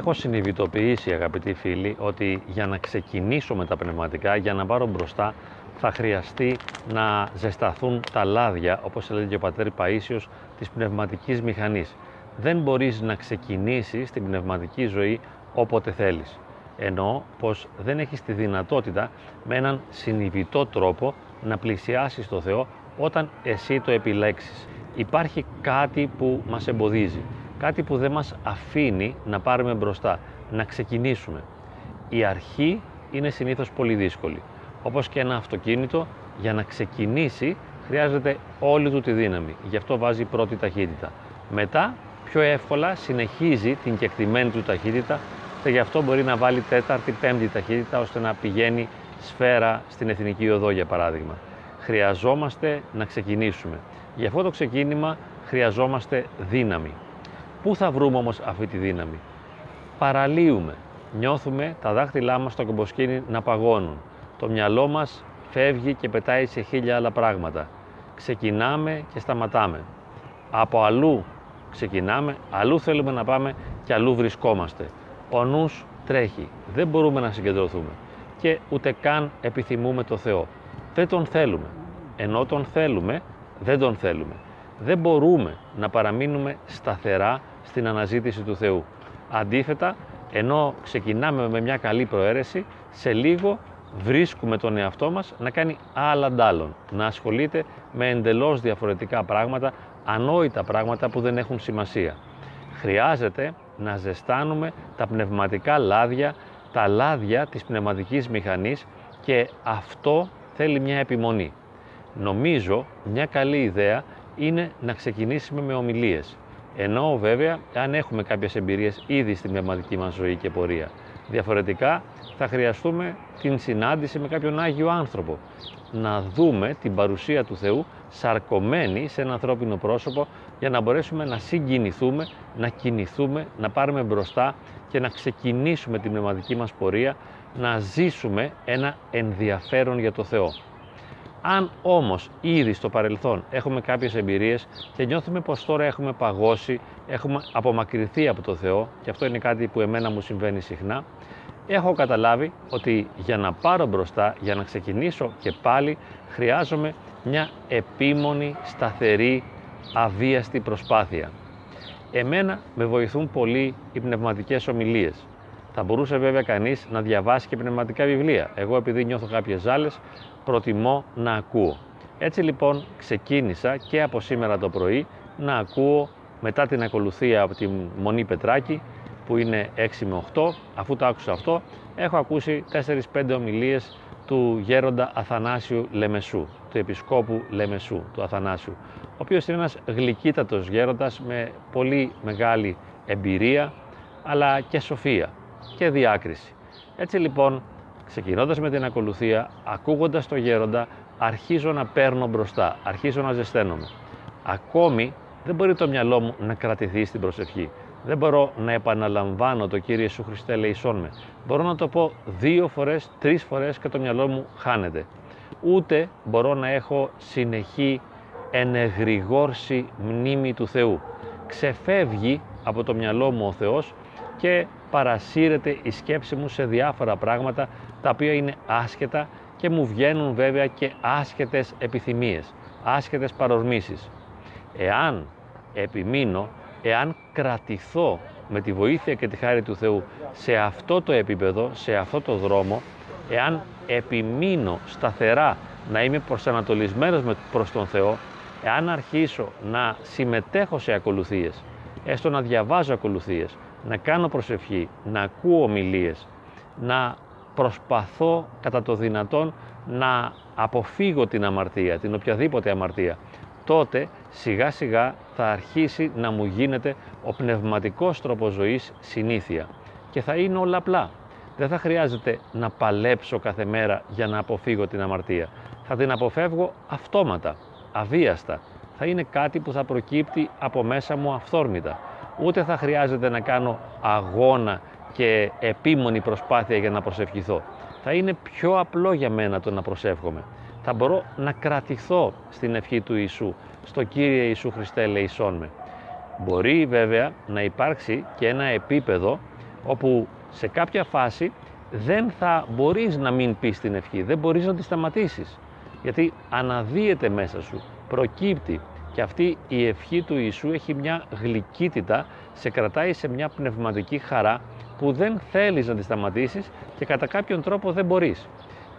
Έχω συνειδητοποιήσει αγαπητοί φίλοι ότι για να ξεκινήσω με τα πνευματικά, για να πάρω μπροστά θα χρειαστεί να ζεσταθούν τα λάδια, όπως έλεγε και ο πατέρ Παΐσιος, της πνευματικής μηχανής. Δεν μπορείς να ξεκινήσεις την πνευματική ζωή όποτε θέλεις. Εννοώ πως δεν έχεις τη δυνατότητα με έναν συνειδητό τρόπο να πλησιάσεις το Θεό όταν εσύ το επιλέξεις. Υπάρχει κάτι που μας εμποδίζει, κάτι που δεν μας αφήνει να πάρουμε μπροστά, να ξεκινήσουμε. Η αρχή είναι συνήθως πολύ δύσκολη. Όπως και ένα αυτοκίνητο, για να ξεκινήσει χρειάζεται όλη του τη δύναμη. Γι' αυτό βάζει πρώτη ταχύτητα. Μετά, πιο εύκολα συνεχίζει την κεκτημένη του ταχύτητα και γι' αυτό μπορεί να βάλει τέταρτη, πέμπτη ταχύτητα ώστε να πηγαίνει σφαίρα στην Εθνική Οδό για παράδειγμα. Χρειαζόμαστε να ξεκινήσουμε. Για αυτό το ξεκίνημα χρειαζόμαστε δύναμη. Πού θα βρούμε όμως αυτή τη δύναμη; Παραλύουμε. Νιώθουμε τα δάχτυλά μας στο κομποσκίνη να παγώνουν. Το μυαλό μας φεύγει και πετάει σε χίλια άλλα πράγματα. Ξεκινάμε και σταματάμε. Από αλλού ξεκινάμε, αλλού θέλουμε να πάμε και αλλού βρισκόμαστε. Ο νους τρέχει, δεν μπορούμε να συγκεντρωθούμε και ούτε καν επιθυμούμε το Θεό. Δεν τον θέλουμε. Ενώ τον θέλουμε, δεν τον θέλουμε. Δεν μπορούμε να παραμείνουμε σταθερά στην αναζήτηση του Θεού. Αντίθετα, ενώ ξεκινάμε με μια καλή προαίρεση, σε λίγο βρίσκουμε τον εαυτό μας να κάνει άλλα ντάλλον, να ασχολείται με εντελώς διαφορετικά πράγματα, ανόητα πράγματα που δεν έχουν σημασία. Χρειάζεται να ζεστάνουμε τα πνευματικά λάδια, τα λάδια της πνευματικής μηχανής και αυτό θέλει μια επιμονή. Νομίζω μια καλή ιδέα είναι να ξεκινήσουμε με ομιλίες. Ενώ βέβαια αν έχουμε κάποιες εμπειρίες ήδη στην πνευματική μας ζωή και πορεία. Διαφορετικά θα χρειαστούμε την συνάντηση με κάποιον Άγιο άνθρωπο. Να δούμε την παρουσία του Θεού σαρκωμένη σε ένα ανθρώπινο πρόσωπο για να μπορέσουμε να συγκινηθούμε, να κινηθούμε, να πάρουμε μπροστά και να ξεκινήσουμε την πνευματική μας πορεία, να ζήσουμε ένα ενδιαφέρον για το Θεό. Αν όμως ήδη στο παρελθόν έχουμε κάποιες εμπειρίες και νιώθουμε πως τώρα έχουμε παγώσει, έχουμε απομακρυνθεί από το Θεό και αυτό είναι κάτι που εμένα μου συμβαίνει συχνά, έχω καταλάβει ότι για να πάρω μπροστά, για να ξεκινήσω και πάλι χρειάζομαι μια επίμονη, σταθερή, αβίαστη προσπάθεια. Εμένα με βοηθούν πολύ οι πνευματικές ομιλίες. Θα μπορούσε βέβαια κανείς να διαβάσει και πνευματικά βιβλία. Εγώ επειδή νιώθω κάποιες ζάλες, προτιμώ να ακούω. Έτσι λοιπόν ξεκίνησα και από σήμερα το πρωί να ακούω μετά την ακολουθία από τη Μονή Πετράκη που είναι 6 με 8, αφού το άκουσα αυτό, έχω ακούσει 4-5 ομιλίες του γέροντα Αθανάσιου Λεμεσού, του Επισκόπου Λεμεσού, του Αθανάσιου, ο οποίος είναι ένας γλυκύτατος γέροντας με πολύ μεγάλη εμπειρία, αλλά και σοφία και διάκριση. Έτσι λοιπόν, ξεκινώντας με την ακολουθία, ακούγοντας το γέροντα, αρχίζω να παίρνω μπροστά, αρχίζω να ζεσταίνομαι. Ακόμη δεν μπορεί το μυαλό μου να κρατηθεί στην προσευχή. Δεν μπορώ να επαναλαμβάνω το Κύριε Ιησού Χριστέ ελεησόν με. Μπορώ να το πω δύο φορές, τρεις φορές και το μυαλό μου χάνεται. Ούτε μπορώ να έχω συνεχή ενεγρηγόρση μνήμη του Θεού. Ξεφεύγει από το μυαλό μου ο Θεός και παρασύρεται η σκέψη μου σε διάφορα πράγματα τα οποία είναι άσχετα και μου βγαίνουν βέβαια και άσχετες επιθυμίες, άσχετες παρορμήσεις. Εάν επιμείνω εάν κρατηθώ με τη βοήθεια και τη χάρη του Θεού σε αυτό το επίπεδο, σε αυτό το δρόμο, εάν επιμείνω σταθερά να είμαι προσανατολισμένος προς τον Θεό, εάν αρχίσω να συμμετέχω σε ακολουθίες, έστω να διαβάζω ακολουθίες, να κάνω προσευχή, να ακούω ομιλίες, να προσπαθώ κατά το δυνατόν να αποφύγω την αμαρτία, την οποιαδήποτε αμαρτία, τότε σιγά σιγά θα αρχίσει να μου γίνεται ο πνευματικός τρόπος ζωής συνήθεια και θα είναι όλα απλά. Δεν θα χρειάζεται να παλέψω κάθε μέρα για να αποφύγω την αμαρτία. Θα την αποφεύγω αυτόματα, αβίαστα. Θα είναι κάτι που θα προκύπτει από μέσα μου αυθόρμητα. Ούτε θα χρειάζεται να κάνω αγώνα και επίμονη προσπάθεια για να προσευχηθώ. Θα είναι πιο απλό για μένα το να προσεύχομαι θα μπορώ να κρατηθώ στην ευχή του Ιησού, στο Κύριε Ιησού Χριστέ ελεησόν με. Μπορεί βέβαια να υπάρξει και ένα επίπεδο όπου σε κάποια φάση δεν θα μπορείς να μην πεις την ευχή, δεν μπορείς να τη σταματήσεις. Γιατί αναδύεται μέσα σου, προκύπτει και αυτή η ευχή του Ιησού έχει μια γλυκύτητα, σε κρατάει σε μια πνευματική χαρά που δεν θέλεις να τη σταματήσεις και κατά κάποιον τρόπο δεν μπορείς.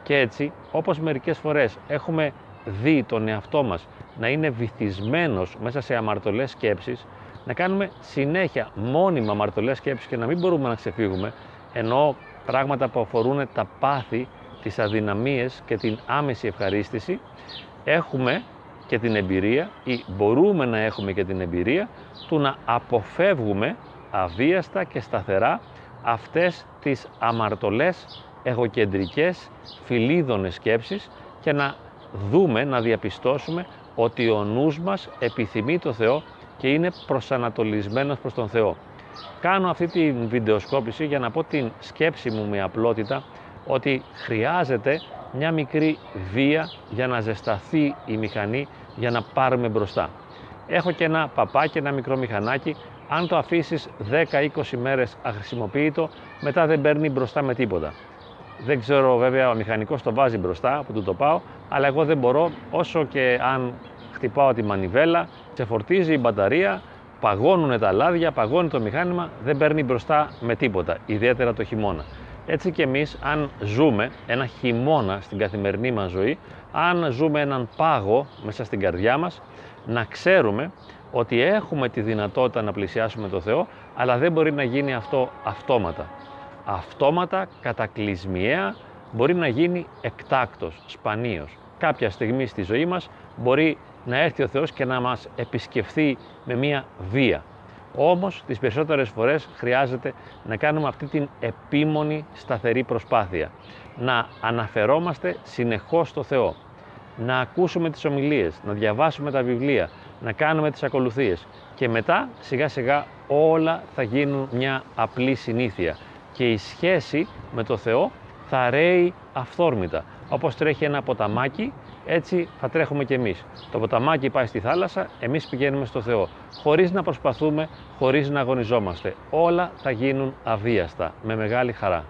Και έτσι, όπως μερικές φορές έχουμε δει τον εαυτό μας να είναι βυθισμένος μέσα σε αμαρτωλές σκέψεις, να κάνουμε συνέχεια μόνιμα αμαρτωλές σκέψεις και να μην μπορούμε να ξεφύγουμε, ενώ πράγματα που αφορούν τα πάθη, τις αδυναμίες και την άμεση ευχαρίστηση, έχουμε και την εμπειρία ή μπορούμε να έχουμε και την εμπειρία του να αποφεύγουμε αβίαστα και σταθερά αυτές τις αμαρτωλές, εγωκεντρικές, φιλίδωνες σκέψεις και να δούμε, να διαπιστώσουμε ότι ο νους μας επιθυμεί το Θεό και είναι προσανατολισμένος προς τον Θεό. Κάνω αυτή τη βιντεοσκόπηση για να πω την σκέψη μου με απλότητα ότι χρειάζεται μια μικρή βία για να ζεσταθεί η μηχανή για να πάρουμε μπροστά. Έχω και ένα παπάκι, ένα μικρό μηχανάκι. Αν το αφήσεις 10-20 μέρες αχρησιμοποιητό, μετά δεν παίρνει μπροστά με τίποτα. Δεν ξέρω βέβαια ο μηχανικός το βάζει μπροστά που του το πάω, αλλά εγώ δεν μπορώ όσο και αν χτυπάω τη μανιβέλα, σε φορτίζει η μπαταρία, παγώνουν τα λάδια, παγώνει το μηχάνημα, δεν παίρνει μπροστά με τίποτα, ιδιαίτερα το χειμώνα. Έτσι και εμείς αν ζούμε ένα χειμώνα στην καθημερινή μας ζωή, αν ζούμε έναν πάγο μέσα στην καρδιά μας, να ξέρουμε ότι έχουμε τη δυνατότητα να πλησιάσουμε το Θεό, αλλά δεν μπορεί να γίνει αυτό αυτόματα. Αυτόματα, κατακλυσμιαία, μπορεί να γίνει εκτάκτος, σπανίως. Κάποια στιγμή στη ζωή μας μπορεί να έρθει ο Θεός και να μας επισκεφθεί με μία βία. Όμως τις περισσότερες φορές χρειάζεται να κάνουμε αυτή την επίμονη σταθερή προσπάθεια. Να αναφερόμαστε συνεχώς στο Θεό. Να ακούσουμε τις ομιλίες, να διαβάσουμε τα βιβλία, να κάνουμε τις ακολουθίες. Και μετά σιγά σιγά όλα θα γίνουν μια απλή συνήθεια. Και η σχέση με το Θεό θα ρέει αυθόρμητα. Όπως τρέχει ένα ποταμάκι έτσι θα τρέχουμε κι εμείς. Το ποταμάκι πάει στη θάλασσα, εμείς πηγαίνουμε στο Θεό. Χωρίς να προσπαθούμε, χωρίς να αγωνιζόμαστε. Όλα θα γίνουν αβίαστα, με μεγάλη χαρά.